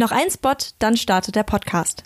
Noch ein Spot, dann startet der Podcast.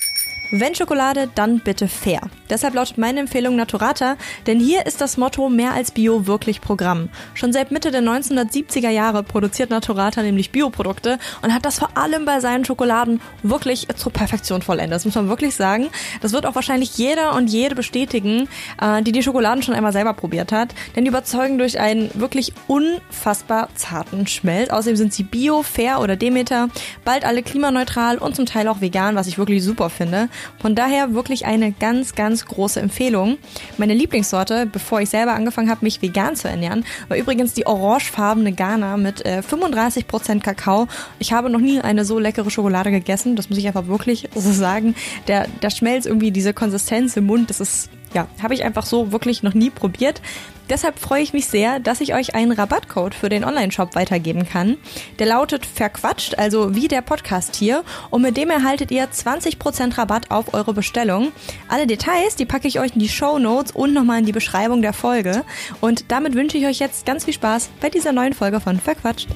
Wenn Schokolade, dann bitte fair. Deshalb lautet meine Empfehlung Naturata, denn hier ist das Motto mehr als Bio wirklich Programm. Schon seit Mitte der 1970er Jahre produziert Naturata nämlich Bioprodukte und hat das vor allem bei seinen Schokoladen wirklich zur Perfektion vollendet. Das muss man wirklich sagen. Das wird auch wahrscheinlich jeder und jede bestätigen, äh, die die Schokoladen schon einmal selber probiert hat, denn die überzeugen durch einen wirklich unfassbar zarten Schmelz. Außerdem sind sie Bio, Fair oder Demeter, bald alle klimaneutral und zum Teil auch vegan, was ich wirklich super finde. Von daher wirklich eine ganz, ganz große Empfehlung. Meine Lieblingssorte, bevor ich selber angefangen habe, mich vegan zu ernähren, war übrigens die orangefarbene Ghana mit äh, 35% Kakao. Ich habe noch nie eine so leckere Schokolade gegessen. Das muss ich einfach wirklich so sagen. Der, der schmelzt irgendwie diese Konsistenz im Mund. Das ist ja, habe ich einfach so wirklich noch nie probiert. Deshalb freue ich mich sehr, dass ich euch einen Rabattcode für den Online-Shop weitergeben kann. Der lautet verquatscht, also wie der Podcast hier. Und mit dem erhaltet ihr 20% Rabatt auf eure Bestellung. Alle Details, die packe ich euch in die Show Notes und nochmal in die Beschreibung der Folge. Und damit wünsche ich euch jetzt ganz viel Spaß bei dieser neuen Folge von Verquatscht.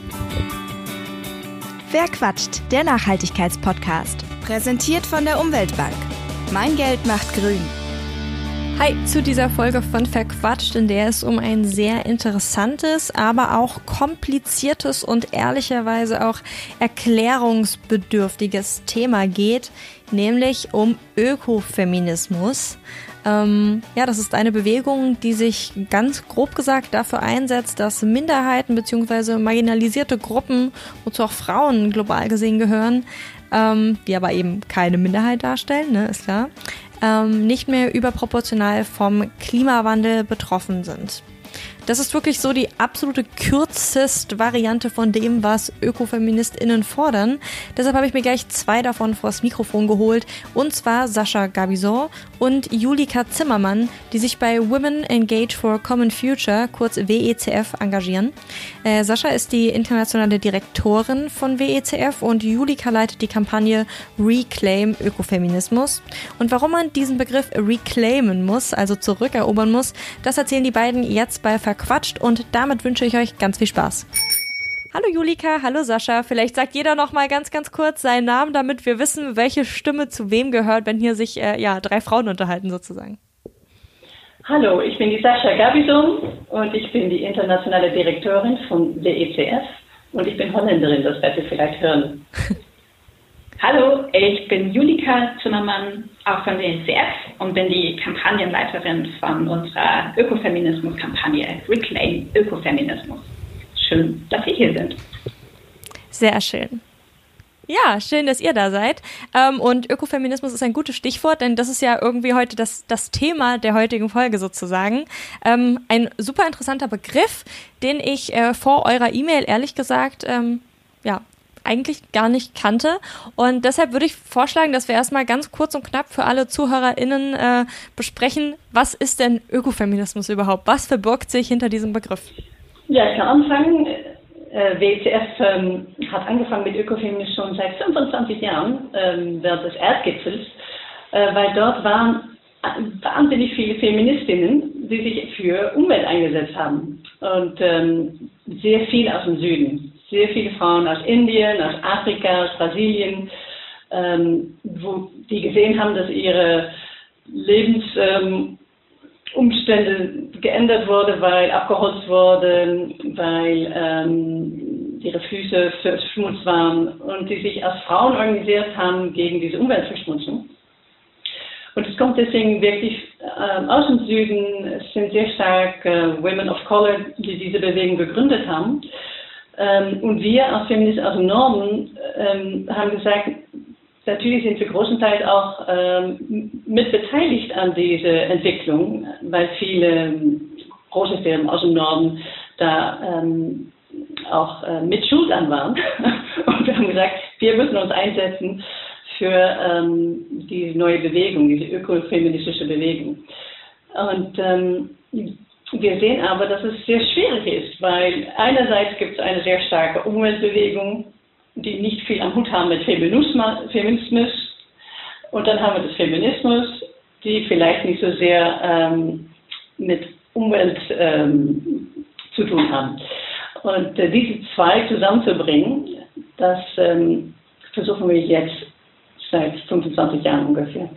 Verquatscht, der Nachhaltigkeitspodcast. Präsentiert von der Umweltbank. Mein Geld macht grün. Hi zu dieser Folge von Verquatscht, in der es um ein sehr interessantes, aber auch kompliziertes und ehrlicherweise auch erklärungsbedürftiges Thema geht, nämlich um Ökofeminismus. Ähm, ja, das ist eine Bewegung, die sich ganz grob gesagt dafür einsetzt, dass Minderheiten bzw. marginalisierte Gruppen, wozu auch Frauen global gesehen gehören, ähm, die aber eben keine Minderheit darstellen, ne, ist klar, ähm, nicht mehr überproportional vom Klimawandel betroffen sind. Das ist wirklich so die absolute kürzeste Variante von dem, was ÖkofeministInnen fordern. Deshalb habe ich mir gleich zwei davon vors Mikrofon geholt. Und zwar Sascha Gabison und Julika Zimmermann, die sich bei Women Engage for Common Future, kurz WECF, engagieren. Äh, Sascha ist die internationale Direktorin von WECF und Julika leitet die Kampagne Reclaim Ökofeminismus. Und warum man diesen Begriff reclaimen muss, also zurückerobern muss, das erzählen die beiden jetzt bei Ver verquatscht und damit wünsche ich euch ganz viel Spaß. Hallo Julika, hallo Sascha. Vielleicht sagt jeder noch mal ganz, ganz kurz seinen Namen, damit wir wissen, welche Stimme zu wem gehört, wenn hier sich äh, ja drei Frauen unterhalten sozusagen. Hallo, ich bin die Sascha Gabison und ich bin die internationale Direktorin von WECF und ich bin Holländerin, das werdet ihr vielleicht hören. Hallo, ich bin Julika Zimmermann, auch von der NCF und bin die Kampagnenleiterin von unserer Ökofeminismus-Kampagne Reclaim Ökofeminismus. Schön, dass Sie hier sind. Sehr schön. Ja, schön, dass ihr da seid. Ähm, und Ökofeminismus ist ein gutes Stichwort, denn das ist ja irgendwie heute das, das Thema der heutigen Folge sozusagen. Ähm, ein super interessanter Begriff, den ich äh, vor eurer E-Mail ehrlich gesagt ähm, ja, eigentlich gar nicht kannte. Und deshalb würde ich vorschlagen, dass wir erstmal ganz kurz und knapp für alle ZuhörerInnen äh, besprechen, was ist denn Ökofeminismus überhaupt? Was verbirgt sich hinter diesem Begriff? Ja, ich kann anfangen. Äh, WCF ähm, hat angefangen mit Ökofeminismus schon seit 25 Jahren ähm, während des Erdgipfels, äh, weil dort waren wahnsinnig viele Feministinnen, die sich für Umwelt eingesetzt haben und ähm, sehr viel aus dem Süden sehr viele Frauen aus Indien, aus Afrika, aus Brasilien, ähm, wo die gesehen haben, dass ihre Lebensumstände ähm, geändert wurden, weil abgeholzt wurden, weil ähm, ihre Füße verschmutzt waren und die sich als Frauen organisiert haben gegen diese Umweltverschmutzung. Und es kommt deswegen wirklich äh, aus dem Süden, es sind sehr stark äh, Women of Color, die diese Bewegung gegründet haben. Ähm, und wir als Feministen aus dem Norden ähm, haben gesagt, natürlich sind wir großenteils auch ähm, mit beteiligt an dieser Entwicklung, weil viele ähm, große Firmen aus dem Norden da ähm, auch äh, mit Schuld an waren. und wir haben gesagt, wir müssen uns einsetzen für ähm, diese neue Bewegung, diese ökofeministische Bewegung. Und wir sehen aber, dass es sehr schwierig ist, weil einerseits gibt es eine sehr starke Umweltbewegung, die nicht viel am Hut haben mit Feminismus. Und dann haben wir das Feminismus, die vielleicht nicht so sehr ähm, mit Umwelt ähm, zu tun haben. Und äh, diese zwei zusammenzubringen, das ähm, versuchen wir jetzt seit 25 Jahren ungefähr.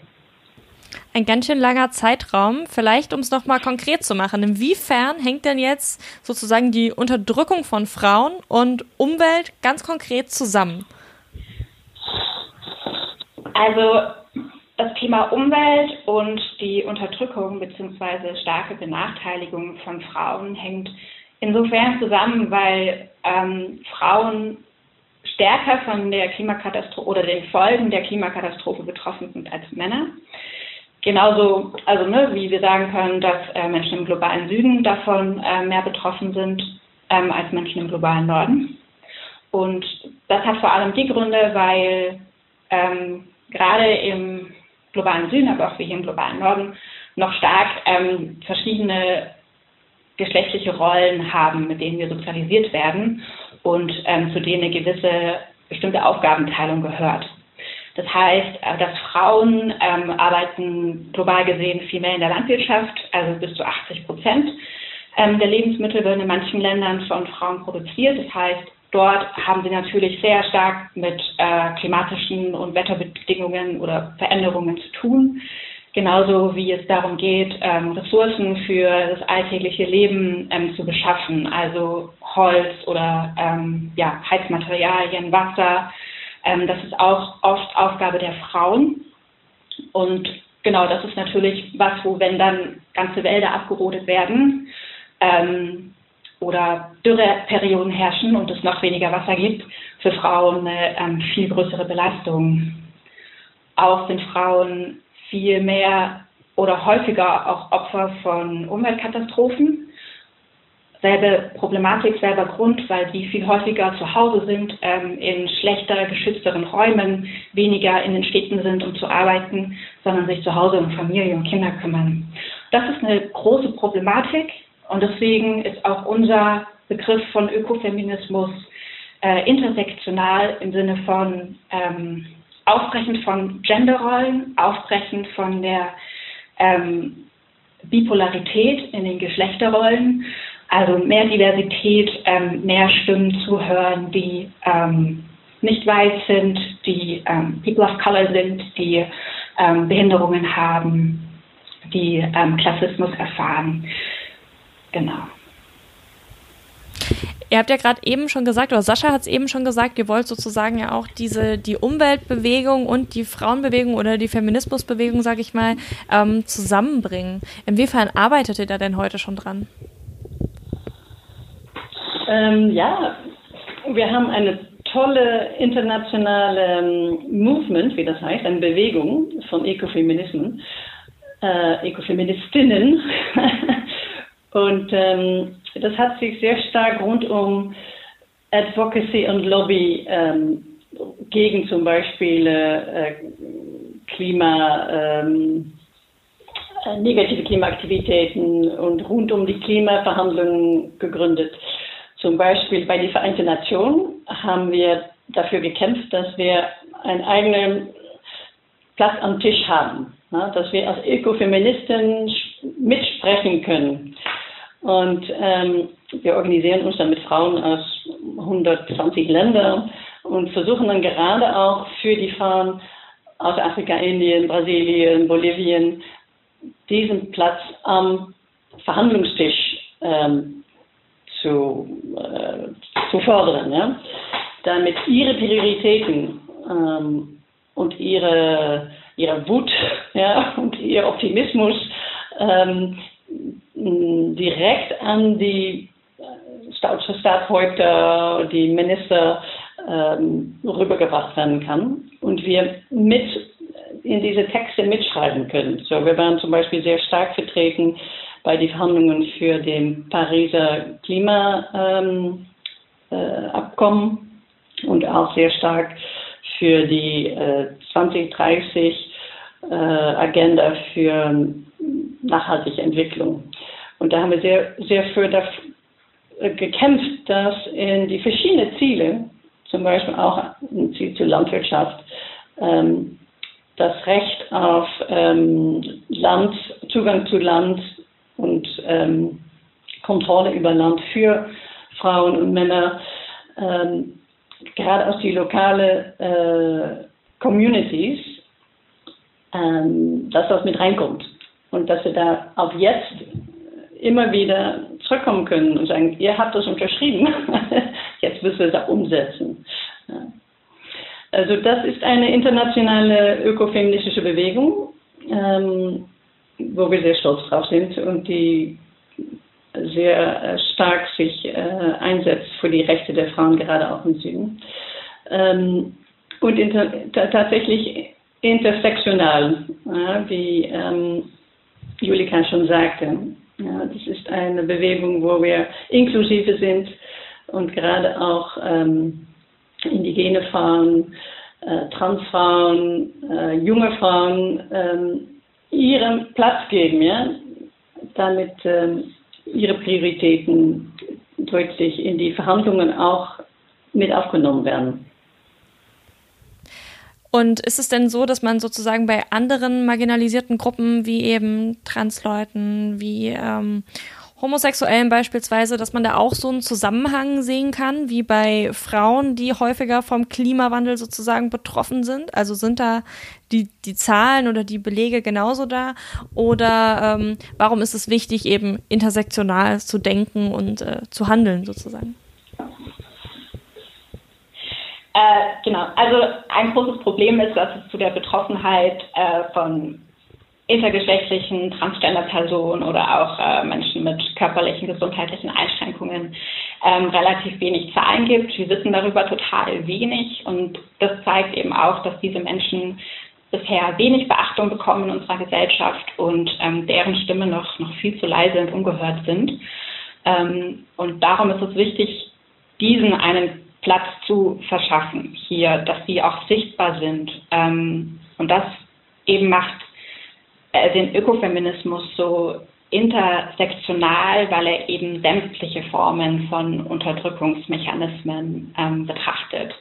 Ein ganz schön langer Zeitraum. Vielleicht, um es nochmal konkret zu machen, inwiefern hängt denn jetzt sozusagen die Unterdrückung von Frauen und Umwelt ganz konkret zusammen? Also das Thema Umwelt und die Unterdrückung bzw. starke Benachteiligung von Frauen hängt insofern zusammen, weil ähm, Frauen stärker von der Klimakatastrophe oder den Folgen der Klimakatastrophe betroffen sind als Männer. Genauso, also ne, wie wir sagen können, dass äh, Menschen im globalen Süden davon äh, mehr betroffen sind ähm, als Menschen im globalen Norden. Und das hat vor allem die Gründe, weil ähm, gerade im globalen Süden, aber auch wie hier im globalen Norden, noch stark ähm, verschiedene geschlechtliche Rollen haben, mit denen wir sozialisiert werden und ähm, zu denen eine gewisse bestimmte Aufgabenteilung gehört. Das heißt, äh, dass Frauen ähm, arbeiten global gesehen viel mehr in der Landwirtschaft, also bis zu 80 Prozent ähm, der Lebensmittel werden in manchen Ländern von Frauen produziert. Das heißt, dort haben sie natürlich sehr stark mit äh, klimatischen und Wetterbedingungen oder Veränderungen zu tun. Genauso wie es darum geht, ähm, Ressourcen für das alltägliche Leben ähm, zu beschaffen, also Holz oder ähm, ja, Heizmaterialien, Wasser. Ähm, das ist auch oft Aufgabe der Frauen. Und genau, das ist natürlich was, wo wenn dann ganze Wälder abgerodet werden ähm, oder Dürreperioden herrschen und es noch weniger Wasser gibt, für Frauen eine ähm, viel größere Belastung. Auch sind Frauen viel mehr oder häufiger auch Opfer von Umweltkatastrophen. Selbe Problematik, selber Grund, weil die viel häufiger zu Hause sind, ähm, in schlechter, geschützteren Räumen, weniger in den Städten sind, um zu arbeiten, sondern sich zu Hause um Familie und Kinder kümmern. Das ist eine große Problematik und deswegen ist auch unser Begriff von Ökofeminismus äh, intersektional im Sinne von ähm, Aufbrechen von Genderrollen, Aufbrechen von der ähm, Bipolarität in den Geschlechterrollen, also mehr Diversität, ähm, mehr Stimmen zu hören, die ähm, nicht weiß sind, die ähm, People of Color sind, die ähm, Behinderungen haben, die ähm, Klassismus erfahren. Genau. Ihr habt ja gerade eben schon gesagt, oder Sascha hat es eben schon gesagt, ihr wollt sozusagen ja auch diese, die Umweltbewegung und die Frauenbewegung oder die Feminismusbewegung, sage ich mal, ähm, zusammenbringen. Inwiefern arbeitet ihr da denn heute schon dran? Ähm, ja, wir haben eine tolle internationale ähm, Movement, wie das heißt, eine Bewegung von Ökofeminismen, äh, Ökofeministinnen. und ähm, das hat sich sehr stark rund um Advocacy und Lobby ähm, gegen zum Beispiel äh, Klima, ähm, äh, negative Klimaaktivitäten und rund um die Klimaverhandlungen gegründet. Zum Beispiel bei den Vereinten Nationen haben wir dafür gekämpft, dass wir einen eigenen Platz am Tisch haben, ne? dass wir als Ökofeministen mitsprechen können. Und ähm, wir organisieren uns dann mit Frauen aus 120 Ländern und versuchen dann gerade auch für die Frauen aus Afrika, Indien, Brasilien, Bolivien diesen Platz am Verhandlungstisch ähm, zu, äh, zu fordern, ja? damit ihre Prioritäten ähm, und ihre, ihre Wut ja, und ihr Optimismus ähm, direkt an die äh, Staatshäupter, die Minister ähm, rübergebracht werden kann und wir mit in diese Texte mitschreiben können. So, wir waren zum Beispiel sehr stark vertreten bei den Verhandlungen für den Pariser Klimaabkommen ähm, äh, und auch sehr stark für die äh, 2030 äh, Agenda für nachhaltige Entwicklung. Und da haben wir sehr, sehr für dafür äh, gekämpft, dass in die verschiedenen Ziele, zum Beispiel auch ein Ziel zur Landwirtschaft, ähm, das Recht auf ähm, Land, Zugang zu Land und ähm, Kontrolle über Land für Frauen und Männer ähm, gerade aus die lokale äh, Communities, ähm, dass das mit reinkommt und dass wir da auch jetzt immer wieder zurückkommen können und sagen, ihr habt das unterschrieben, jetzt müssen wir es auch umsetzen. Ja. Also das ist eine internationale ökofeministische Bewegung, ähm, wo wir sehr stolz drauf sind und die sehr äh, stark sich äh, einsetzt für die Rechte der Frauen, gerade auch im Süden. Ähm, und inter tatsächlich intersektional, ja, wie ähm, Julika schon sagte. Ja, das ist eine Bewegung, wo wir inklusive sind und gerade auch ähm, indigene Frauen, äh, Transfrauen, äh, junge Frauen ähm, ihren Platz geben, ja, damit ähm, ihre Prioritäten deutlich in die Verhandlungen auch mit aufgenommen werden. Und ist es denn so, dass man sozusagen bei anderen marginalisierten Gruppen wie eben Transleuten, wie ähm, Homosexuellen beispielsweise, dass man da auch so einen Zusammenhang sehen kann, wie bei Frauen, die häufiger vom Klimawandel sozusagen betroffen sind? Also sind da die, die Zahlen oder die Belege genauso da? Oder ähm, warum ist es wichtig, eben intersektional zu denken und äh, zu handeln sozusagen? Äh, genau, also ein großes Problem ist, dass es zu der Betroffenheit äh, von intergeschlechtlichen Transgender-Personen oder auch äh, Menschen mit körperlichen, gesundheitlichen Einschränkungen ähm, relativ wenig Zahlen gibt. Wir wissen darüber total wenig und das zeigt eben auch, dass diese Menschen bisher wenig Beachtung bekommen in unserer Gesellschaft und ähm, deren Stimme noch, noch viel zu leise und ungehört sind. Ähm, und darum ist es wichtig, diesen einen Platz zu verschaffen hier, dass sie auch sichtbar sind. Ähm, und das eben macht äh, den Ökofeminismus so intersektional, weil er eben sämtliche Formen von Unterdrückungsmechanismen ähm, betrachtet.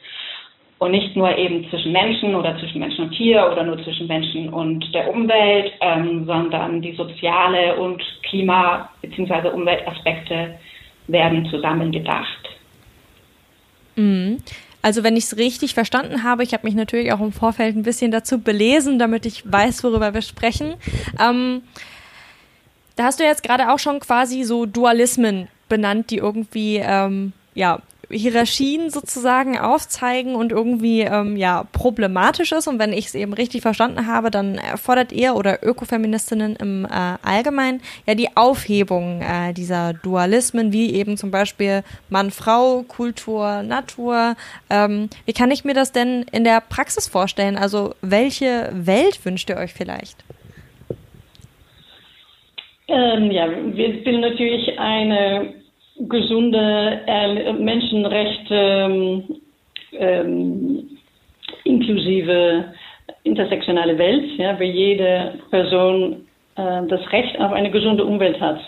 Und nicht nur eben zwischen Menschen oder zwischen Menschen und Tier oder nur zwischen Menschen und der Umwelt, ähm, sondern die soziale und Klima- bzw. Umweltaspekte werden zusammen gedacht. Mhm. Also wenn ich es richtig verstanden habe, ich habe mich natürlich auch im Vorfeld ein bisschen dazu belesen, damit ich weiß, worüber wir sprechen. Ähm, da hast du jetzt gerade auch schon quasi so Dualismen benannt, die irgendwie ähm, ja Hierarchien sozusagen aufzeigen und irgendwie ähm, ja problematisch ist. Und wenn ich es eben richtig verstanden habe, dann fordert ihr oder Ökofeministinnen im äh, Allgemeinen ja die Aufhebung äh, dieser Dualismen, wie eben zum Beispiel Mann-Frau, Kultur, Natur. Ähm, wie kann ich mir das denn in der Praxis vorstellen? Also welche Welt wünscht ihr euch vielleicht? Ähm, ja, wir will natürlich eine gesunde äh, Menschenrechte, ähm, ähm, inklusive intersektionale Welt, ja, wo jede Person äh, das Recht auf eine gesunde Umwelt hat.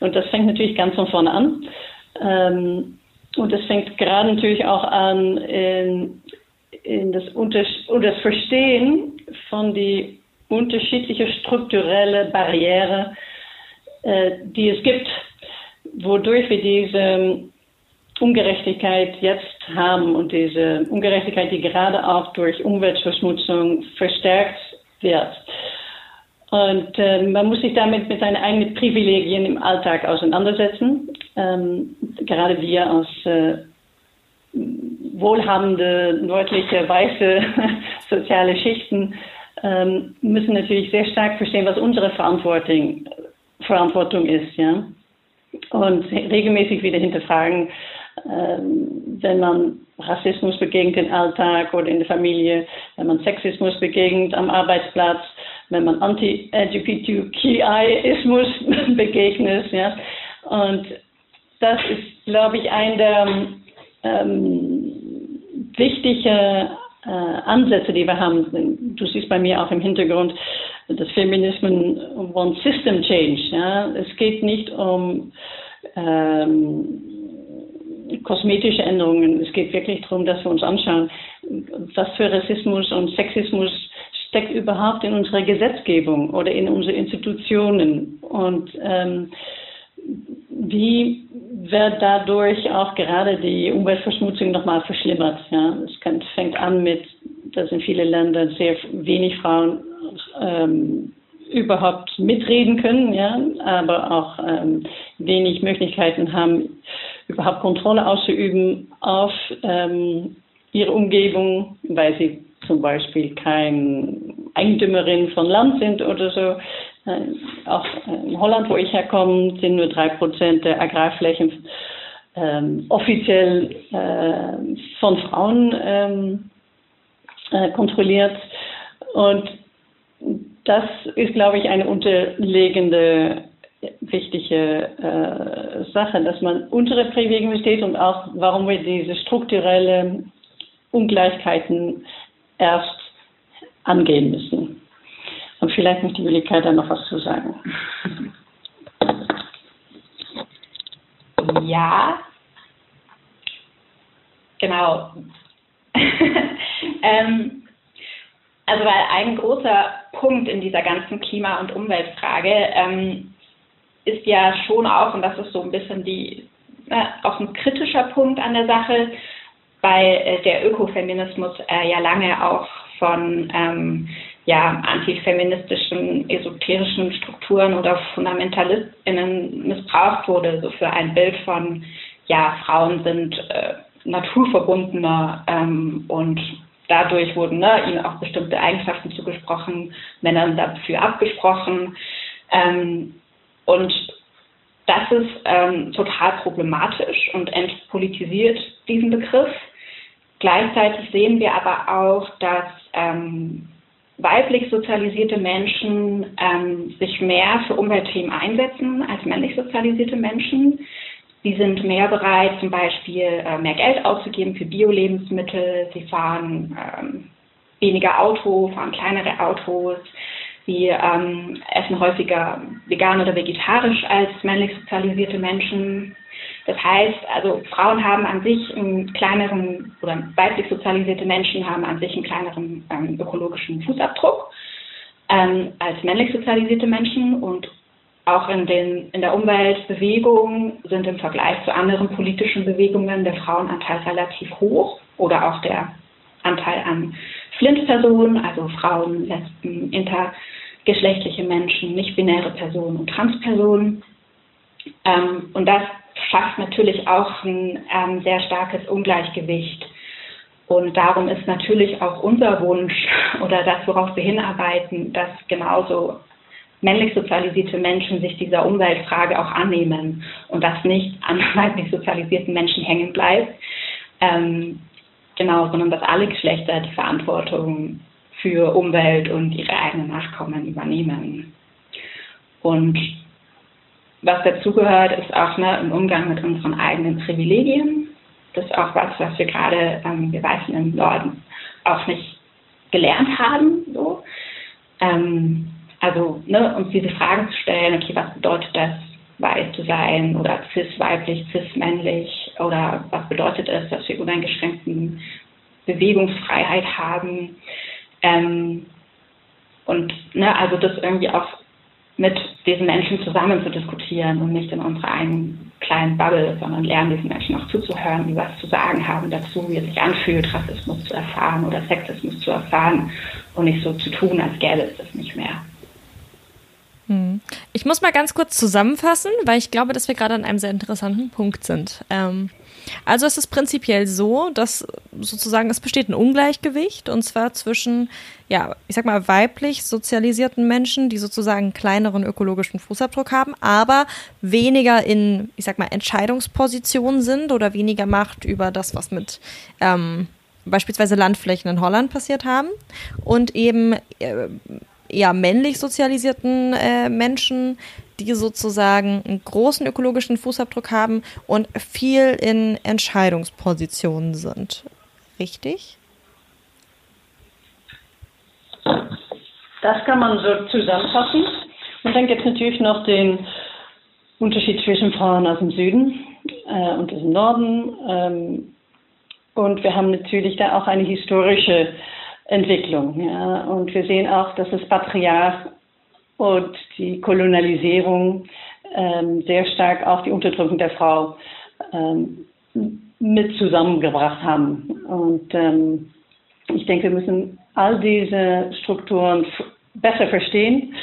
Und das fängt natürlich ganz von vorne an. Ähm, und das fängt gerade natürlich auch an in, in das, Unter das Verstehen von die unterschiedliche strukturelle Barriere, äh, die es gibt wodurch wir diese Ungerechtigkeit jetzt haben und diese Ungerechtigkeit, die gerade auch durch Umweltverschmutzung verstärkt wird. Und äh, man muss sich damit mit seinen eigenen Privilegien im Alltag auseinandersetzen. Ähm, gerade wir als äh, wohlhabende, nördliche, weiße soziale Schichten ähm, müssen natürlich sehr stark verstehen, was unsere Verantwortung, Verantwortung ist. Ja? Und regelmäßig wieder hinterfragen, ähm, wenn man Rassismus begegnet im Alltag oder in der Familie, wenn man Sexismus begegnet am Arbeitsplatz, wenn man Anti-LGBTQI-Ismus begegnet. Ja. Und das ist, glaube ich, ein der ähm, wichtigen äh, Ansätze, die wir haben. Du siehst bei mir auch im Hintergrund, das Feminismus want System Change. Ja? Es geht nicht um ähm, kosmetische Änderungen. Es geht wirklich darum, dass wir uns anschauen, was für Rassismus und Sexismus steckt überhaupt in unserer Gesetzgebung oder in unsere Institutionen und ähm, wie wird dadurch auch gerade die Umweltverschmutzung nochmal verschlimmert. Ja. Es fängt an mit, dass in vielen Ländern sehr wenig Frauen ähm, überhaupt mitreden können, ja, aber auch ähm, wenig Möglichkeiten haben, überhaupt Kontrolle auszuüben auf ähm, ihre Umgebung, weil sie zum Beispiel kein Eigentümerin von Land sind oder so. Äh, auch in Holland, wo ich herkomme, sind nur drei Prozent der Agrarflächen ähm, offiziell äh, von Frauen ähm, äh, kontrolliert. Und das ist, glaube ich, eine unterlegende wichtige äh, Sache, dass man unsere Privilegien steht und auch, warum wir diese strukturellen Ungleichheiten erst angehen müssen. Und vielleicht möchte Julika da noch was zu sagen. Ja, genau. ähm, also weil ein großer Punkt in dieser ganzen Klima- und Umweltfrage ähm, ist ja schon auch, und das ist so ein bisschen die, äh, auch ein kritischer Punkt an der Sache, weil äh, der Ökofeminismus äh, ja lange auch von ähm, ja, antifeministischen, esoterischen Strukturen oder FundamentalistInnen missbraucht wurde, so für ein Bild von, ja, Frauen sind äh, naturverbundener ähm, und dadurch wurden ne, ihnen auch bestimmte Eigenschaften zugesprochen, Männern dafür abgesprochen. Ähm, und das ist ähm, total problematisch und entpolitisiert diesen Begriff. Gleichzeitig sehen wir aber auch, dass ähm, weiblich sozialisierte Menschen ähm, sich mehr für Umweltthemen einsetzen als männlich sozialisierte Menschen. Sie sind mehr bereit, zum Beispiel äh, mehr Geld auszugeben für Bio-Lebensmittel. Sie fahren ähm, weniger Auto, fahren kleinere Autos. Sie ähm, essen häufiger vegan oder vegetarisch als männlich sozialisierte Menschen. Das heißt, also Frauen haben an sich einen kleineren oder weiblich sozialisierte Menschen haben an sich einen kleineren ähm, ökologischen Fußabdruck ähm, als männlich sozialisierte Menschen und auch in, den, in der Umweltbewegung sind im Vergleich zu anderen politischen Bewegungen der Frauenanteil relativ hoch oder auch der Anteil an Flint-Personen, also Frauen, Lesben, intergeschlechtliche Menschen, nicht-binäre Personen und Transpersonen. Ähm, und das schafft natürlich auch ein ähm, sehr starkes Ungleichgewicht. Und darum ist natürlich auch unser Wunsch oder das, worauf wir hinarbeiten, dass genauso männlich sozialisierte Menschen sich dieser Umweltfrage auch annehmen und das nicht an weiblich sozialisierten Menschen hängen bleibt. Ähm, genau, sondern dass alle Geschlechter die Verantwortung für Umwelt und ihre eigenen Nachkommen übernehmen. Und was dazugehört, ist auch ne, im Umgang mit unseren eigenen Privilegien. Das ist auch was, was wir gerade, ähm, wir Weißen im Norden, auch nicht gelernt haben. So. Ähm, also ne, uns diese Fragen zu stellen, okay, was bedeutet das, weiß zu sein oder cis-weiblich, cis-männlich oder was bedeutet es, dass wir uneingeschränkten Bewegungsfreiheit haben. Ähm, und ne, also das irgendwie auch mit diesen Menschen zusammen zu diskutieren und nicht in unserer eigenen kleinen Bubble, sondern lernen, diesen Menschen auch zuzuhören, die was zu sagen haben dazu, wie es sich anfühlt, Rassismus zu erfahren oder Sexismus zu erfahren und nicht so zu tun, als gäbe es das nicht mehr. Hm. Ich muss mal ganz kurz zusammenfassen, weil ich glaube, dass wir gerade an einem sehr interessanten Punkt sind. Ähm, also es ist prinzipiell so, dass sozusagen es besteht ein Ungleichgewicht und zwar zwischen, ja, ich sag mal, weiblich sozialisierten Menschen, die sozusagen kleineren ökologischen Fußabdruck haben, aber weniger in, ich sag mal, Entscheidungspositionen sind oder weniger Macht über das, was mit ähm, beispielsweise Landflächen in Holland passiert haben. Und eben äh, eher männlich sozialisierten äh, Menschen, die sozusagen einen großen ökologischen Fußabdruck haben und viel in Entscheidungspositionen sind. Richtig? Das kann man so zusammenfassen. Und dann gibt es natürlich noch den Unterschied zwischen Frauen aus dem Süden äh, und dem Norden. Ähm, und wir haben natürlich da auch eine historische Entwicklung. Ja. Und wir sehen auch, dass das Patriarch und die Kolonialisierung ähm, sehr stark auch die Unterdrückung der Frau ähm, mit zusammengebracht haben. Und ähm, ich denke, wir müssen all diese Strukturen besser verstehen,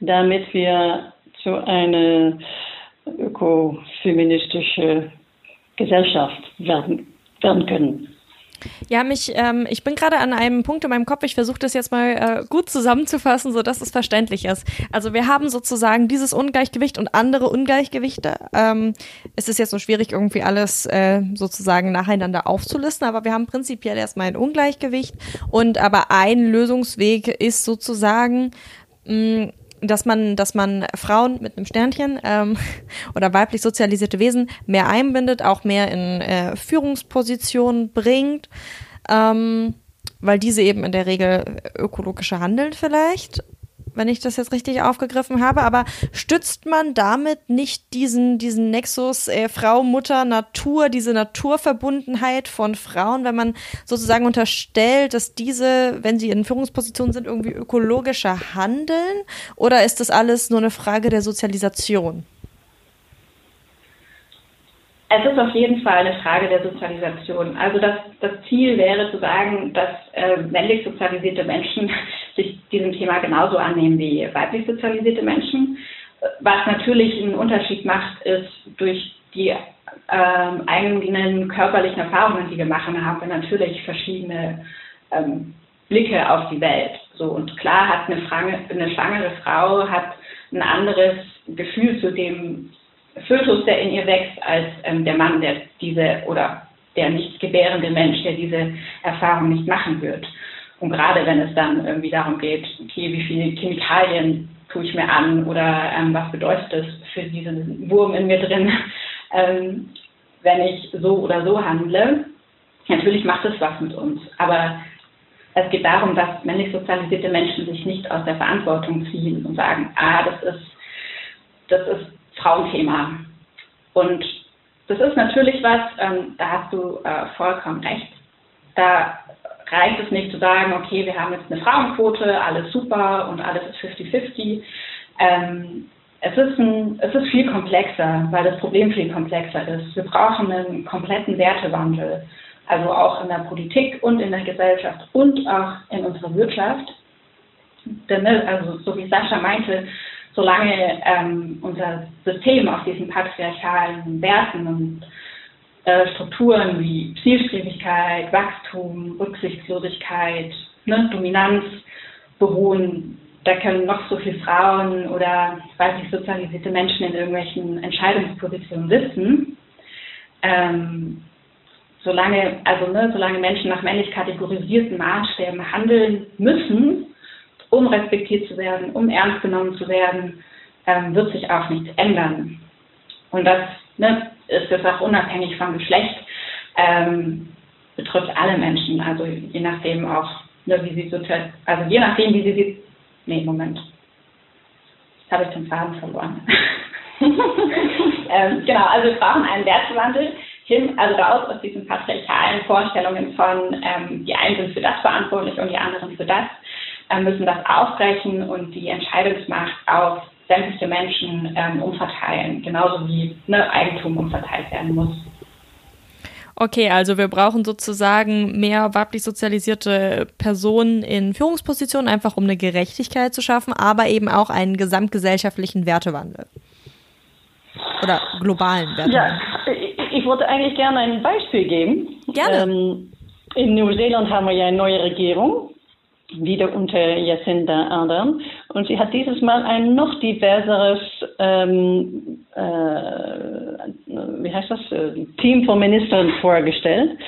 damit wir zu einer ökofeministischen Gesellschaft werden, werden können. Ja, mich, ähm, ich bin gerade an einem Punkt in meinem Kopf, ich versuche das jetzt mal äh, gut zusammenzufassen, so dass es verständlich ist. Also wir haben sozusagen dieses Ungleichgewicht und andere Ungleichgewichte. Ähm, es ist jetzt so schwierig, irgendwie alles äh, sozusagen nacheinander aufzulisten, aber wir haben prinzipiell erstmal ein Ungleichgewicht und aber ein Lösungsweg ist sozusagen, mh, dass man, dass man Frauen mit einem Sternchen ähm, oder weiblich sozialisierte Wesen mehr einbindet, auch mehr in äh, Führungspositionen bringt, ähm, weil diese eben in der Regel ökologischer handeln vielleicht wenn ich das jetzt richtig aufgegriffen habe. Aber stützt man damit nicht diesen, diesen Nexus äh, Frau, Mutter, Natur, diese Naturverbundenheit von Frauen, wenn man sozusagen unterstellt, dass diese, wenn sie in Führungspositionen sind, irgendwie ökologischer handeln? Oder ist das alles nur eine Frage der Sozialisation? Es ist auf jeden Fall eine Frage der Sozialisation. Also das, das Ziel wäre zu sagen, dass äh, männlich sozialisierte Menschen sich diesem Thema genauso annehmen wie weiblich sozialisierte Menschen. Was natürlich einen Unterschied macht, ist durch die ähm, eigenen körperlichen Erfahrungen, die wir machen, haben wir natürlich verschiedene ähm, Blicke auf die Welt. So und klar hat eine, Frange, eine schwangere Frau hat ein anderes Gefühl zu dem Fötus, der in ihr wächst, als ähm, der Mann, der diese oder der nicht gebärende Mensch, der diese Erfahrung nicht machen wird. Und gerade wenn es dann irgendwie darum geht, okay, wie viele Chemikalien tue ich mir an oder ähm, was bedeutet das für diesen Wurm in mir drin, ähm, wenn ich so oder so handle, natürlich macht es was mit uns. Aber es geht darum, dass männlich sozialisierte Menschen sich nicht aus der Verantwortung ziehen und sagen, ah, das ist, das ist Frauenthema. Und das ist natürlich was, ähm, da hast du äh, vollkommen recht. Da reicht es nicht zu sagen, okay, wir haben jetzt eine Frauenquote, alles super und alles ist 50-50. Ähm, es, ist es ist viel komplexer, weil das Problem viel komplexer ist. Wir brauchen einen kompletten Wertewandel, also auch in der Politik und in der Gesellschaft und auch in unserer Wirtschaft. Denn, ne, also so wie Sascha meinte, solange ähm, unser System auf diesen patriarchalen Werten und äh, Strukturen wie Zielstrebigkeit, Wachstum, Rücksichtslosigkeit, ne, Dominanz beruhen, da können noch so viele Frauen oder weiblich sozialisierte Menschen in irgendwelchen Entscheidungspositionen sitzen. Ähm, solange, also ne, solange Menschen nach männlich kategorisierten Maßstäben handeln müssen, um respektiert zu werden, um ernst genommen zu werden, ähm, wird sich auch nichts ändern. Und das ne, ist das auch unabhängig vom Geschlecht, ähm, betrifft alle Menschen, also je nachdem auch, ne, wie sie sozial, also je nachdem, wie sie sie, nee, Moment, jetzt habe ich den Faden verloren. ähm, genau, also wir brauchen einen Wertewandel hin, also raus aus diesen patriarchalen Vorstellungen von, ähm, die einen sind für das verantwortlich und die anderen für das müssen das aufbrechen und die Entscheidungsmacht auf sämtliche Menschen ähm, umverteilen, genauso wie ne, Eigentum umverteilt werden muss. Okay, also wir brauchen sozusagen mehr weiblich sozialisierte Personen in Führungspositionen, einfach um eine Gerechtigkeit zu schaffen, aber eben auch einen gesamtgesellschaftlichen Wertewandel. Oder globalen Wertewandel. Ja, ich, wollte eigentlich gerne ein Beispiel geben. Gerne. Ähm, in Neuseeland haben wir ja eine neue Regierung wieder unter Jacinda Ardern. Und sie hat dieses Mal ein noch diverseres, ähm, äh, wie heißt das, äh, Team von Ministern vorgestellt.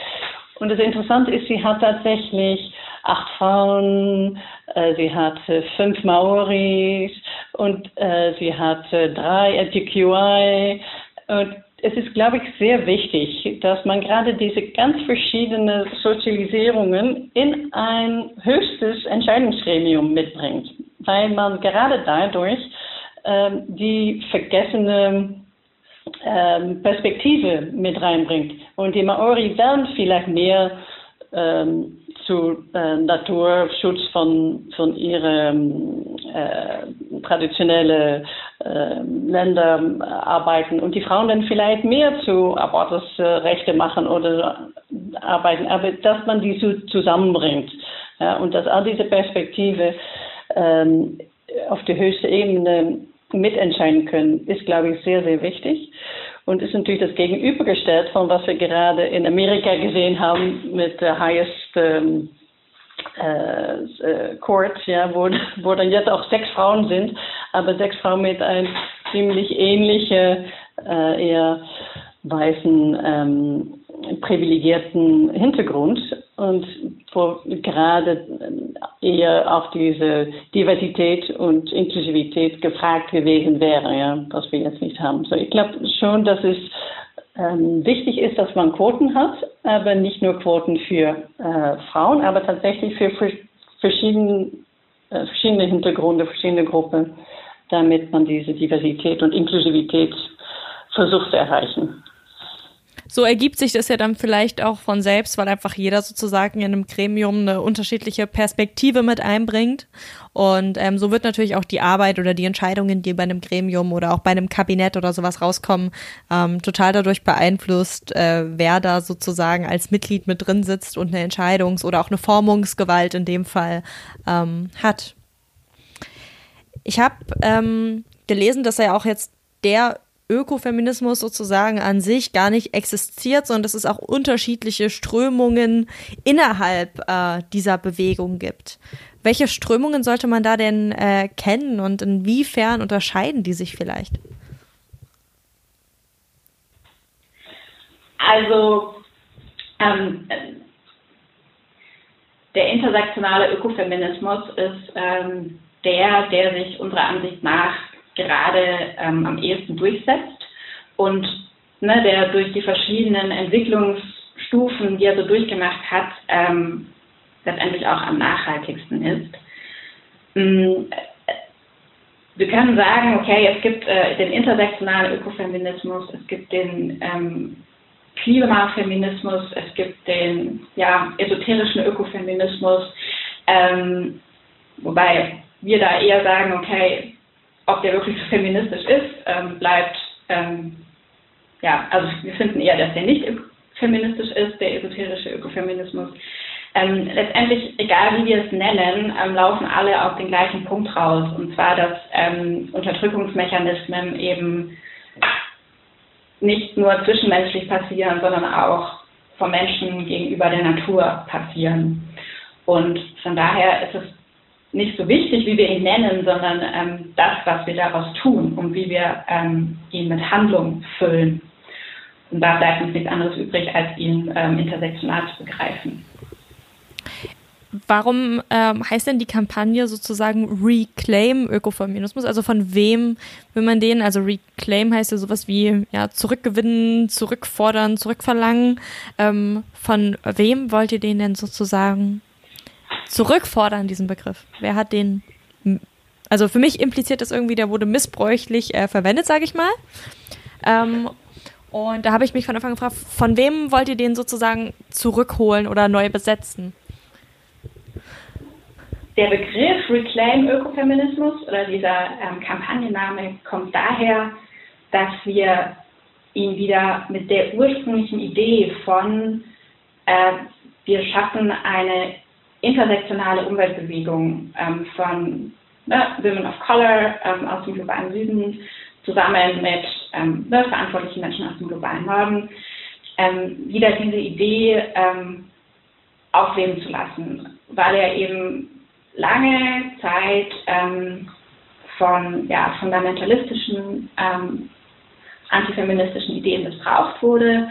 Und das Interessante ist, sie hat tatsächlich acht Frauen, äh, sie hat äh, fünf Maoris und äh, sie hat äh, drei LGQI. Und es ist, glaube ich, sehr wichtig, dass man gerade diese ganz verschiedenen Sozialisierungen in ein höchstes Entscheidungsgremium mitbringt, weil man gerade dadurch ähm, die vergessene ähm, Perspektive mit reinbringt. Und die Maori werden vielleicht mehr ähm, zu äh, Naturschutz von, von ihren äh, traditionellen äh, Ländern arbeiten und die Frauen dann vielleicht mehr zu Abortusrechte machen oder arbeiten, aber dass man die so zusammenbringt ja, und dass all diese Perspektive ähm, auf die höchste Ebene mitentscheiden können, ist, glaube ich, sehr, sehr wichtig und ist natürlich das Gegenübergestellt von was wir gerade in Amerika gesehen haben mit der highest ähm, äh, äh, Court, ja, wo, wo dann jetzt auch sechs Frauen sind, aber sechs Frauen mit einem ziemlich ähnlichen, äh, eher weißen, ähm, privilegierten Hintergrund und wo gerade eher auch diese Diversität und Inklusivität gefragt gewesen wäre, ja, was wir jetzt nicht haben. So, ich glaube schon, dass es ähm, wichtig ist, dass man Quoten hat, aber nicht nur Quoten für äh, Frauen, aber tatsächlich für verschiedene, äh, verschiedene Hintergründe, verschiedene Gruppen, damit man diese Diversität und Inklusivität versucht zu erreichen so ergibt sich das ja dann vielleicht auch von selbst, weil einfach jeder sozusagen in einem Gremium eine unterschiedliche Perspektive mit einbringt. Und ähm, so wird natürlich auch die Arbeit oder die Entscheidungen, die bei einem Gremium oder auch bei einem Kabinett oder sowas rauskommen, ähm, total dadurch beeinflusst, äh, wer da sozusagen als Mitglied mit drin sitzt und eine Entscheidungs- oder auch eine Formungsgewalt in dem Fall ähm, hat. Ich habe ähm, gelesen, dass er auch jetzt der Ökofeminismus sozusagen an sich gar nicht existiert, sondern dass es auch unterschiedliche Strömungen innerhalb äh, dieser Bewegung gibt. Welche Strömungen sollte man da denn äh, kennen und inwiefern unterscheiden die sich vielleicht? Also ähm, der intersektionale Ökofeminismus ist ähm, der, der sich unserer Ansicht nach gerade ähm, am ehesten durchsetzt und ne, der durch die verschiedenen Entwicklungsstufen, die er so durchgemacht hat, ähm, letztendlich auch am nachhaltigsten ist. Mm, wir können sagen, okay, es gibt äh, den intersektionalen Ökofeminismus, es gibt den ähm, Klimafeminismus, es gibt den ja, esoterischen Ökofeminismus, ähm, wobei wir da eher sagen, okay, ob der wirklich feministisch ist, ähm, bleibt, ähm, ja, also wir finden eher, dass der nicht feministisch ist, der esoterische Ökofeminismus. Ähm, letztendlich, egal wie wir es nennen, ähm, laufen alle auf den gleichen Punkt raus. Und zwar, dass ähm, Unterdrückungsmechanismen eben nicht nur zwischenmenschlich passieren, sondern auch von Menschen gegenüber der Natur passieren. Und von daher ist es nicht so wichtig, wie wir ihn nennen, sondern ähm, das, was wir daraus tun und wie wir ähm, ihn mit Handlung füllen. Und da bleibt uns nichts anderes übrig, als ihn ähm, intersektional zu begreifen. Warum ähm, heißt denn die Kampagne sozusagen Reclaim Ökofeminismus? Also von wem will man den? Also Reclaim heißt ja sowas wie ja, zurückgewinnen, zurückfordern, zurückverlangen. Ähm, von wem wollt ihr den denn sozusagen zurückfordern, diesen Begriff? Wer hat den, also für mich impliziert das irgendwie, der wurde missbräuchlich äh, verwendet, sage ich mal. Ähm, und da habe ich mich von Anfang an gefragt, von wem wollt ihr den sozusagen zurückholen oder neu besetzen? Der Begriff Reclaim Ökofeminismus oder dieser ähm, Kampagnenname kommt daher, dass wir ihn wieder mit der ursprünglichen Idee von äh, wir schaffen eine intersektionale Umweltbewegung ähm, von ne, Women of Color ähm, aus dem globalen Süden zusammen mit ähm, ne, verantwortlichen Menschen aus dem globalen Norden ähm, wieder diese Idee ähm, aufleben zu lassen, weil er eben lange Zeit ähm, von ja, fundamentalistischen, antifeministischen Ideen missbraucht wurde.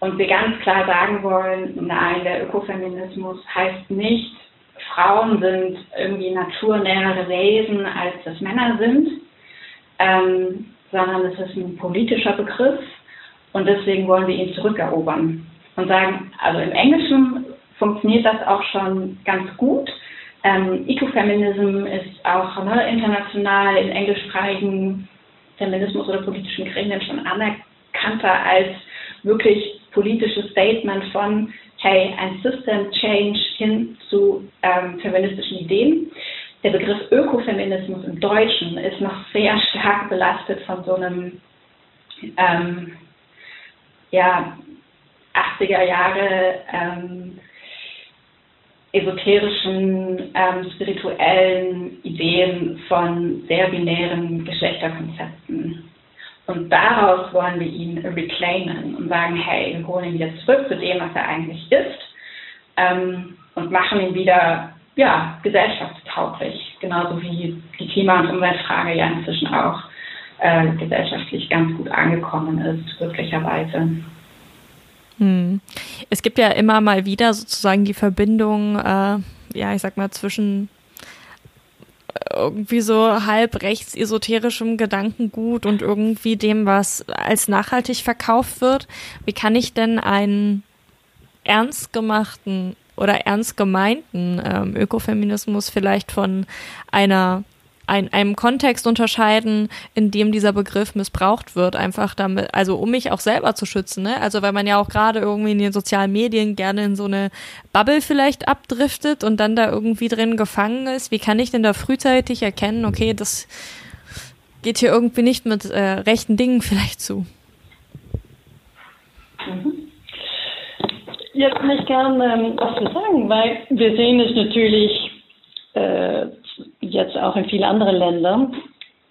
Und wir ganz klar sagen wollen, nein, der Ökofeminismus heißt nicht, Frauen sind irgendwie naturnähere Wesen, als das Männer sind, ähm, sondern es ist ein politischer Begriff und deswegen wollen wir ihn zurückerobern und sagen, also im Englischen funktioniert das auch schon ganz gut. Ähm, Ecofeminism ist auch ne, international in englischsprachigen Feminismus oder politischen Gremien schon anerkannter als wirklich politisches Statement von, hey, ein System Change hin zu ähm, feministischen Ideen. der Begriff Ökofeminismus im Deutschen ist noch sehr stark belastet von so einem ähm, ja, 80er Jahre ähm, esoterischen, ähm, spirituellen Ideen von sehr binären Geschlechterkonzepten. Und daraus wollen wir ihn reclaimen und sagen, hey, wir holen ihn wieder zurück zu dem, was er eigentlich ist ähm, und machen ihn wieder ja, gesellschaftstauglich, genauso wie die Klima- und Umweltfrage ja inzwischen auch äh, gesellschaftlich ganz gut angekommen ist, glücklicherweise. Hm. Es gibt ja immer mal wieder sozusagen die Verbindung, äh, ja, ich sag mal, zwischen irgendwie so halb rechts esoterischem Gedankengut und irgendwie dem, was als nachhaltig verkauft wird. Wie kann ich denn einen ernst gemachten oder ernst gemeinten ähm, Ökofeminismus vielleicht von einer ein, einem Kontext unterscheiden, in dem dieser Begriff missbraucht wird, einfach damit, also um mich auch selber zu schützen, ne? Also weil man ja auch gerade irgendwie in den sozialen Medien gerne in so eine Bubble vielleicht abdriftet und dann da irgendwie drin gefangen ist. Wie kann ich denn da frühzeitig erkennen, okay, das geht hier irgendwie nicht mit äh, rechten Dingen vielleicht zu? Mhm. Jetzt kann ich gerne ähm, was zu sagen, weil wir sehen es natürlich jetzt auch in vielen anderen Ländern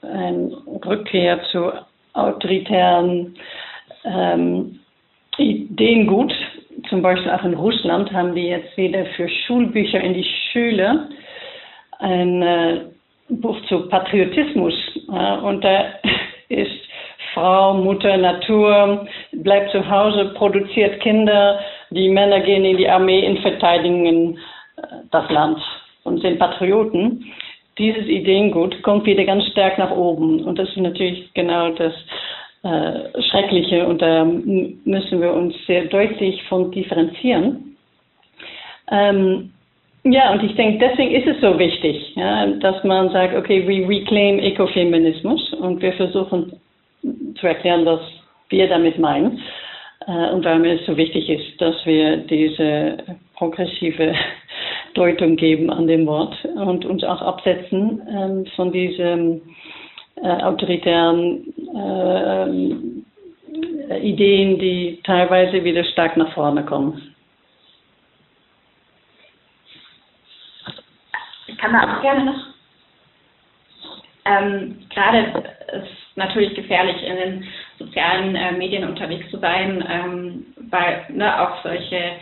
eine Rückkehr zu autoritären ähm, Ideengut. Zum Beispiel auch in Russland haben die jetzt wieder für Schulbücher in die Schule ein äh, Buch zu Patriotismus. Äh, und da ist Frau, Mutter, Natur, bleibt zu Hause, produziert Kinder, die Männer gehen in die Armee und verteidigen äh, das Land und sind Patrioten dieses Ideengut kommt wieder ganz stark nach oben. Und das ist natürlich genau das äh, Schreckliche. Und da müssen wir uns sehr deutlich von differenzieren. Ähm, ja, und ich denke, deswegen ist es so wichtig, ja, dass man sagt, okay, we reclaim Ecofeminismus und wir versuchen zu erklären, was wir damit meinen. Äh, und warum es so wichtig ist, dass wir diese progressive Deutung geben an dem Wort und uns auch absetzen ähm, von diesen äh, autoritären äh, Ideen, die teilweise wieder stark nach vorne kommen. Ich kann da auch gerne noch. Ähm, gerade ist natürlich gefährlich, in den sozialen äh, Medien unterwegs zu sein, ähm, weil ne, auch solche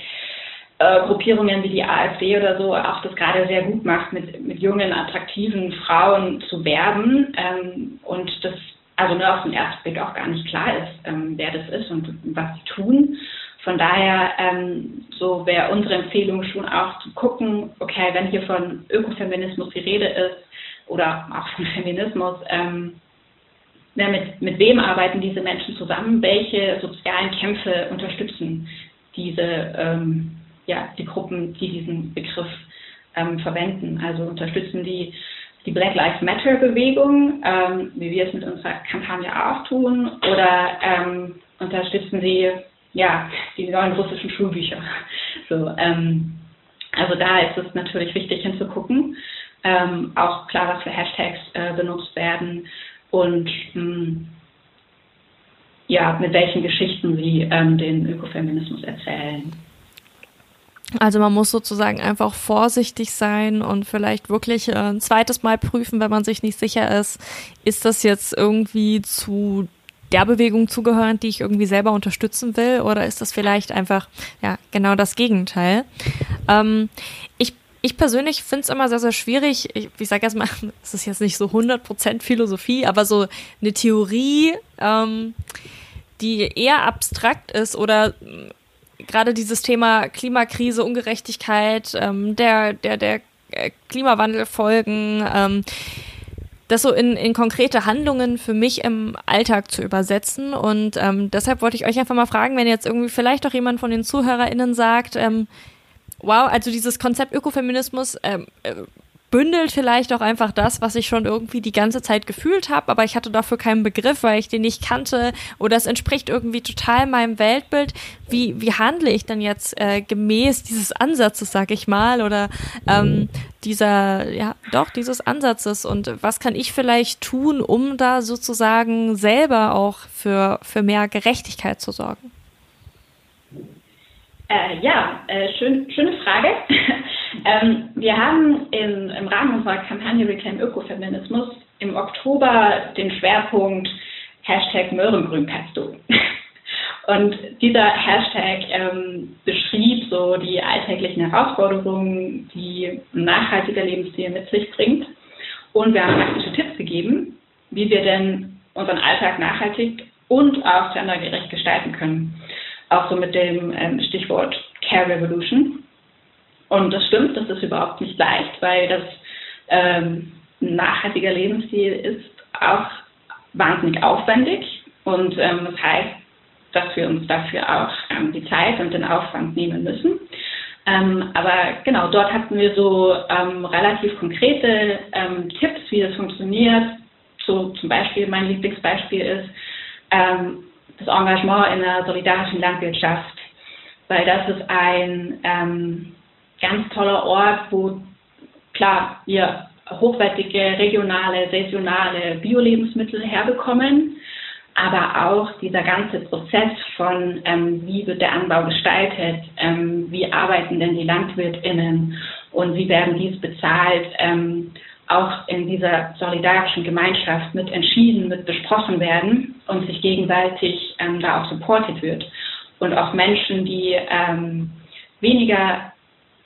äh, Gruppierungen wie die AfD oder so auch das gerade sehr gut macht, mit, mit jungen, attraktiven Frauen zu werben ähm, und das also nur auf den ersten Blick auch gar nicht klar ist, ähm, wer das ist und was sie tun. Von daher ähm, so wäre unsere Empfehlung schon auch zu gucken, okay, wenn hier von Ökofeminismus die Rede ist oder auch von Feminismus, ähm, mit, mit wem arbeiten diese Menschen zusammen, welche sozialen Kämpfe unterstützen diese ähm, ja, die Gruppen, die diesen Begriff ähm, verwenden. Also unterstützen die die Black Lives Matter Bewegung, ähm, wie wir es mit unserer Kampagne auch tun, oder ähm, unterstützen sie ja die neuen russischen Schulbücher. So, ähm, also da ist es natürlich wichtig hinzugucken, ähm, auch klar, was für Hashtags äh, benutzt werden und mh, hm, ja, mit welchen Geschichten sie ähm, den Ökofeminismus erzählen. Also man muss sozusagen einfach vorsichtig sein und vielleicht wirklich äh, ein zweites Mal prüfen, wenn man sich nicht sicher ist, ist das jetzt irgendwie zu der Bewegung zugehörend, die ich irgendwie selber unterstützen will, oder ist das vielleicht einfach ja genau das Gegenteil? Ähm, ich ich persönlich finde es immer sehr, sehr schwierig. Ich, ich sage erstmal, es ist jetzt nicht so 100% Philosophie, aber so eine Theorie, ähm, die eher abstrakt ist oder gerade dieses Thema Klimakrise, Ungerechtigkeit, ähm, der, der, der äh, Klimawandelfolgen, ähm, das so in, in konkrete Handlungen für mich im Alltag zu übersetzen. Und ähm, deshalb wollte ich euch einfach mal fragen, wenn jetzt irgendwie vielleicht auch jemand von den ZuhörerInnen sagt, ähm, wow, also dieses Konzept Ökofeminismus ähm, äh, bündelt vielleicht auch einfach das, was ich schon irgendwie die ganze Zeit gefühlt habe, aber ich hatte dafür keinen Begriff, weil ich den nicht kannte oder es entspricht irgendwie total meinem Weltbild. Wie, wie handle ich denn jetzt äh, gemäß dieses Ansatzes, sag ich mal, oder ähm, dieser, ja, doch, dieses Ansatzes und was kann ich vielleicht tun, um da sozusagen selber auch für, für mehr Gerechtigkeit zu sorgen? Äh, ja, äh, schön, schöne Frage. ähm, wir haben in, im Rahmen unserer Kampagne Reclaim Ökofeminismus im Oktober den Schwerpunkt Hashtag Möhrengrün kannst du. Und dieser Hashtag ähm, beschrieb so die alltäglichen Herausforderungen, die ein nachhaltiger Lebensstil mit sich bringt. Und wir haben praktische Tipps gegeben, wie wir denn unseren Alltag nachhaltig und auch gendergerecht gestalten können auch so mit dem ähm, Stichwort Care Revolution. Und das stimmt, das ist überhaupt nicht leicht, weil das ähm, ein nachhaltiger Lebensstil ist auch wahnsinnig aufwendig. Und ähm, das heißt, dass wir uns dafür auch ähm, die Zeit und den Aufwand nehmen müssen. Ähm, aber genau, dort hatten wir so ähm, relativ konkrete Tipps, wie das funktioniert. So zum Beispiel, mein Lieblingsbeispiel ist, ähm, das Engagement in der solidarischen Landwirtschaft, weil das ist ein ähm, ganz toller Ort, wo klar wir hochwertige regionale, saisonale Bio-Lebensmittel herbekommen, aber auch dieser ganze Prozess von, ähm, wie wird der Anbau gestaltet, ähm, wie arbeiten denn die LandwirtInnen und wie werden dies bezahlt, ähm, auch in dieser solidarischen Gemeinschaft mit entschieden, mit besprochen werden und sich gegenseitig ähm, da auch supported wird. Und auch Menschen, die ähm, weniger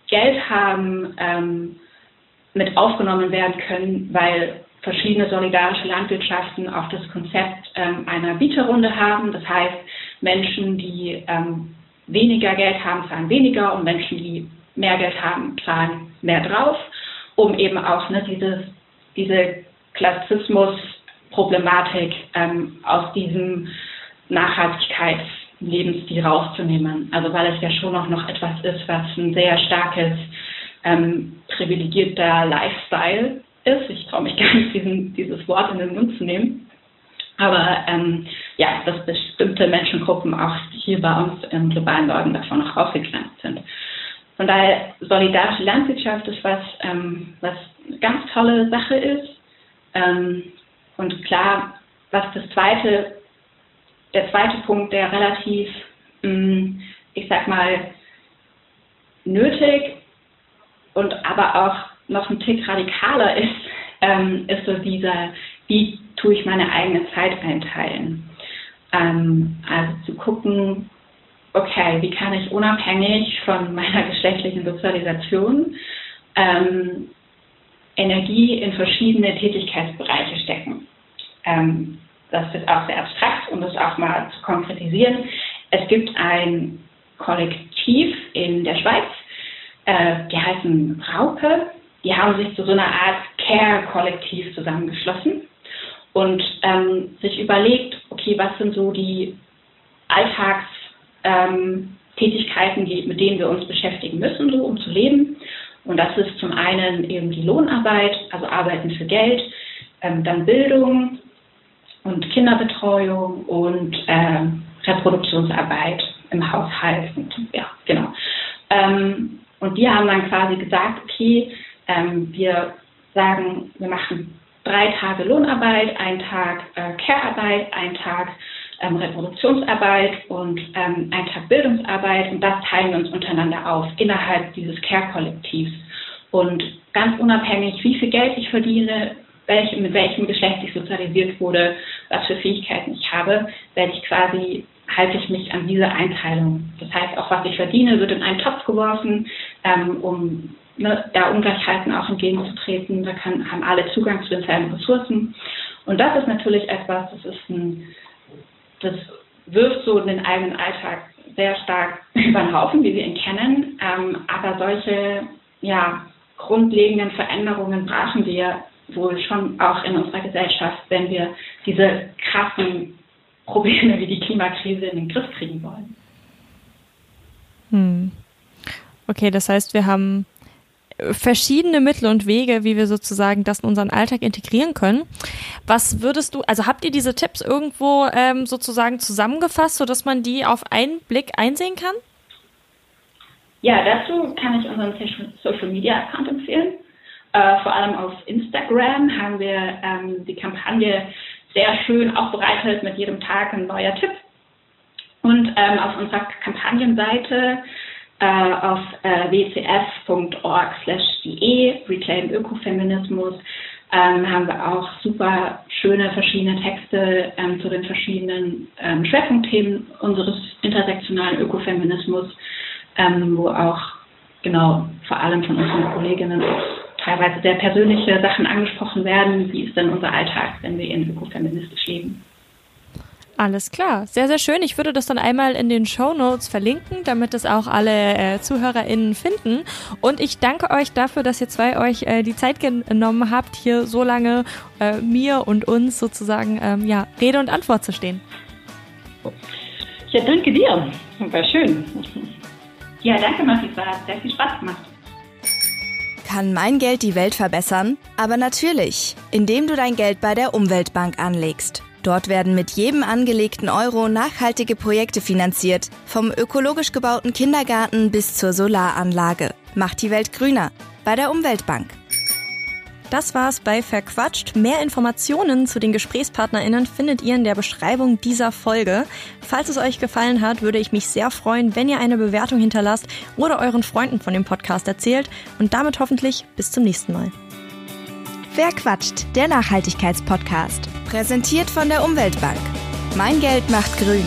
Geld haben, ähm, mit aufgenommen werden können, weil verschiedene solidarische Landwirtschaften auch das Konzept ähm, einer Bieterrunde haben. Das heißt, Menschen, die ähm, weniger Geld haben, zahlen weniger und Menschen, die mehr Geld haben, zahlen mehr drauf um eben auch ne, dieses, diese Klassismus-Problematik ähm, aus diesem Nachhaltigkeitslebensstil rauszunehmen. Also weil es ja schon auch noch etwas ist, was ein sehr starkes ähm, privilegierter Lifestyle ist. Ich traue mich gar nicht, diesen, dieses Wort in den Mund zu nehmen. Aber ähm, ja, dass bestimmte Menschengruppen auch hier bei uns im globalen Norden davon noch ausgegrenzt sind. Von daher, solidarische Landwirtschaft ist was, ähm, was eine ganz tolle Sache ist. Ähm, und klar, was das zweite, der zweite Punkt, der relativ, mh, mm, ich sag mal, nötig und aber auch noch ein Tick radikaler ist, ähm, ist so dieser, wie tue ich meine eigene Zeit einteilen. Ähm, also zu gucken, okay, wie kann ich unabhängig von meiner geschlechtlichen Sozialisation ähm, Energie in verschiedene Tätigkeitsbereiche stecken. Ähm, das ist auch sehr abstrakt, um das auch mal zu konkretisieren. Es gibt ein Kollektiv in der Schweiz, äh, die heißen Raupe. Die haben sich zu so einer Art Care-Kollektiv zusammengeschlossen und ähm, sich überlegt, okay, was sind so die Alltags- ähm, Tätigkeiten, die, mit denen wir uns beschäftigen müssen, so, um zu leben. Und das ist zum einen eben die Lohnarbeit, also Arbeiten für Geld, ähm, dann Bildung und Kinderbetreuung und äh, Reproduktionsarbeit im Haushalt. Und, ja, genau. Ähm, und die haben dann quasi gesagt, okay, ähm, wir sagen, wir machen drei Tage Lohnarbeit, einen Tag äh, Care-Arbeit, einen Tag ähm, Reproduktionsarbeit und ähm, ein Tag Bildungsarbeit und das teilen wir uns untereinander auf innerhalb dieses Care-Kollektivs. Und ganz unabhängig, wie viel Geld ich verdiene, welche, mit welchem Geschlecht ich sozialisiert wurde, was für Fähigkeiten ich habe, werde ich quasi, halte ich mich an diese Einteilung. Das heißt, auch was ich verdiene, wird in einen Topf geworfen, ähm, um ne, da Ungleichheiten auch entgegenzutreten. Da kann, haben alle Zugang zu denselben Ressourcen. Und das ist natürlich etwas, das ist ein das wirft so den eigenen Alltag sehr stark über den Haufen, wie wir ihn kennen. Ähm, aber solche ja, grundlegenden Veränderungen brauchen wir wohl schon auch in unserer Gesellschaft, wenn wir diese krassen Probleme wie die Klimakrise in den Griff kriegen wollen. Hm. Okay, das heißt, wir haben verschiedene Mittel und Wege, wie wir sozusagen das in unseren Alltag integrieren können. Was würdest du, also habt ihr diese Tipps irgendwo ähm, sozusagen zusammengefasst, sodass man die auf einen Blick einsehen kann? Ja, dazu kann ich unseren Social Media Account empfehlen. Äh, vor allem auf Instagram haben wir ähm, die Kampagne sehr schön aufbereitet mit jedem Tag ein neuer Tipp. Und ähm, auf unserer Kampagnenseite äh, auf äh, wcf.org/de Reclaim Ökofeminismus ähm, haben wir auch super schöne verschiedene Texte ähm, zu den verschiedenen ähm, Schwerpunktthemen unseres intersektionalen Ökofeminismus, ähm, wo auch genau vor allem von unseren Kolleginnen auch teilweise sehr persönliche Sachen angesprochen werden. Wie ist denn unser Alltag, wenn wir in ökofeministisch leben? Alles klar, sehr, sehr schön. Ich würde das dann einmal in den Show Notes verlinken, damit es auch alle äh, ZuhörerInnen finden. Und ich danke euch dafür, dass ihr zwei euch äh, die Zeit genommen habt, hier so lange äh, mir und uns sozusagen ähm, ja, Rede und Antwort zu stehen. Ja, danke dir. War schön. Ja, danke, hat sehr viel Spaß gemacht. Kann mein Geld die Welt verbessern? Aber natürlich, indem du dein Geld bei der Umweltbank anlegst. Dort werden mit jedem angelegten Euro nachhaltige Projekte finanziert, vom ökologisch gebauten Kindergarten bis zur Solaranlage. Macht die Welt grüner bei der Umweltbank. Das war's bei Verquatscht. Mehr Informationen zu den GesprächspartnerInnen findet ihr in der Beschreibung dieser Folge. Falls es euch gefallen hat, würde ich mich sehr freuen, wenn ihr eine Bewertung hinterlasst oder euren Freunden von dem Podcast erzählt. Und damit hoffentlich bis zum nächsten Mal. Wer quatscht? Der Nachhaltigkeitspodcast. Präsentiert von der Umweltbank. Mein Geld macht grün.